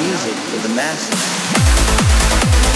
music for the masses.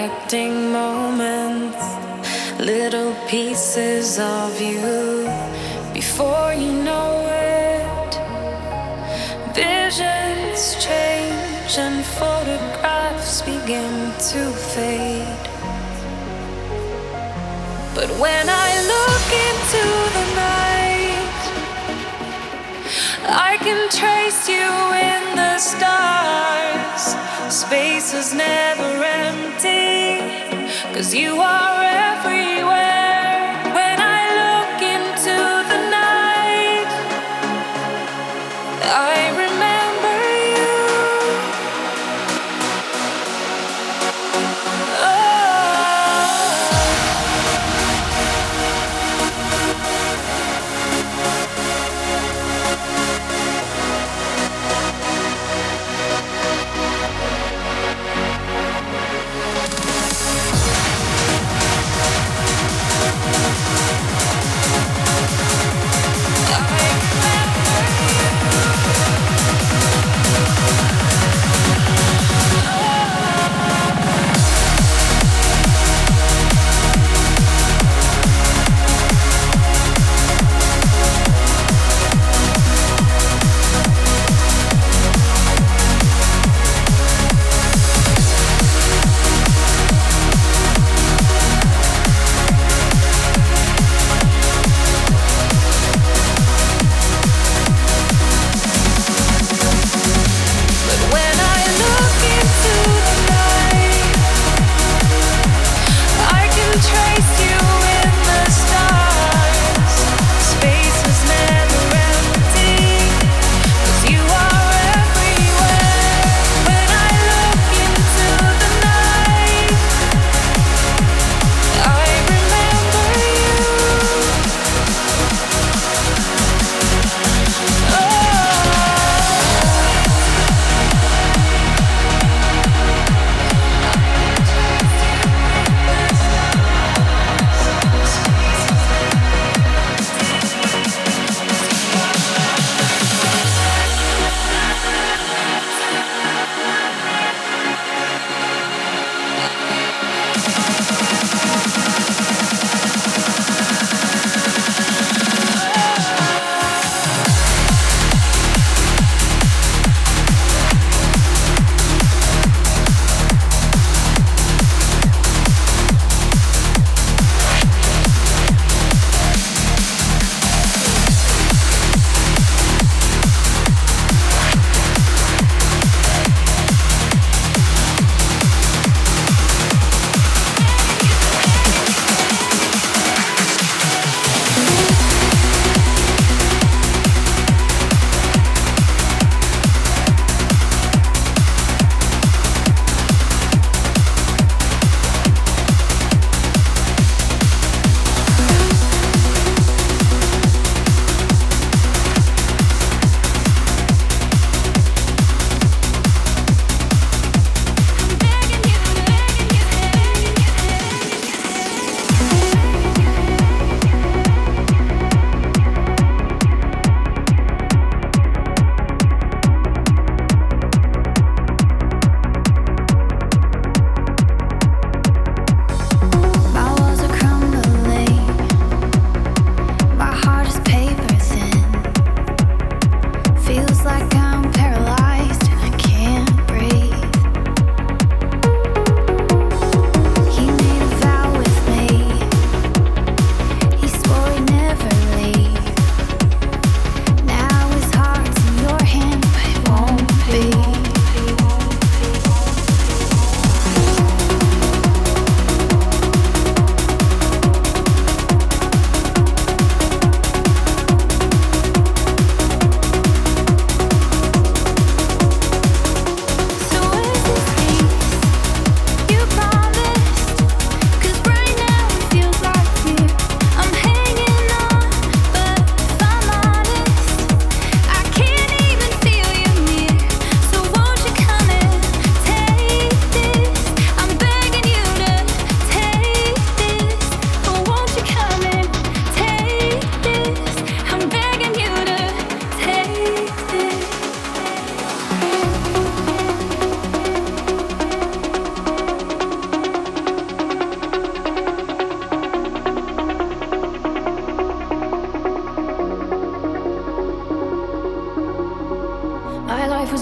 Collecting moments, little pieces of you before you know it. Visions change and photographs begin to fade. But when I look into the night, I can trace you in the stars. Space is never empty, cause you are everywhere.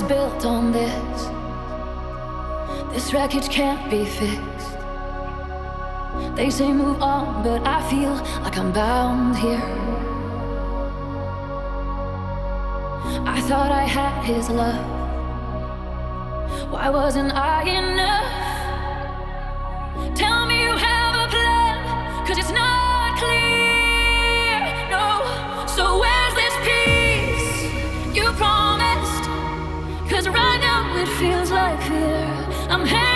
built on this. This wreckage can't be fixed. They say move on, but I feel like I'm bound here. I thought I had his love. Why wasn't I enough? feels like fear. I'm.